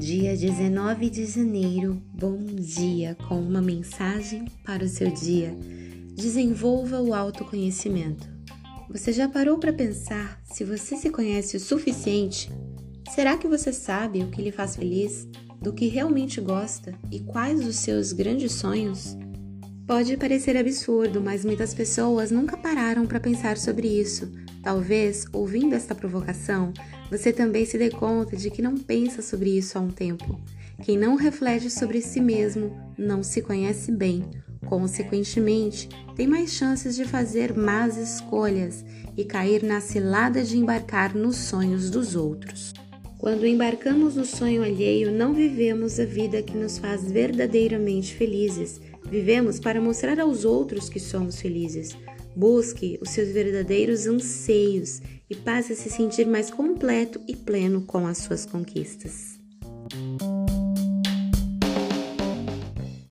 19 de janeiro, bom dia com uma mensagem para o seu dia. Desenvolva o autoconhecimento. Você já parou para pensar se você se conhece o suficiente? Será que você sabe o que lhe faz feliz, do que realmente gosta e quais os seus grandes sonhos? Pode parecer absurdo, mas muitas pessoas nunca pararam para pensar sobre isso. Talvez, ouvindo esta provocação, você também se dê conta de que não pensa sobre isso há um tempo. Quem não reflete sobre si mesmo não se conhece bem. Consequentemente, tem mais chances de fazer más escolhas e cair na cilada de embarcar nos sonhos dos outros. Quando embarcamos no sonho alheio, não vivemos a vida que nos faz verdadeiramente felizes. Vivemos para mostrar aos outros que somos felizes. Busque os seus verdadeiros anseios e passe a se sentir mais completo e pleno com as suas conquistas.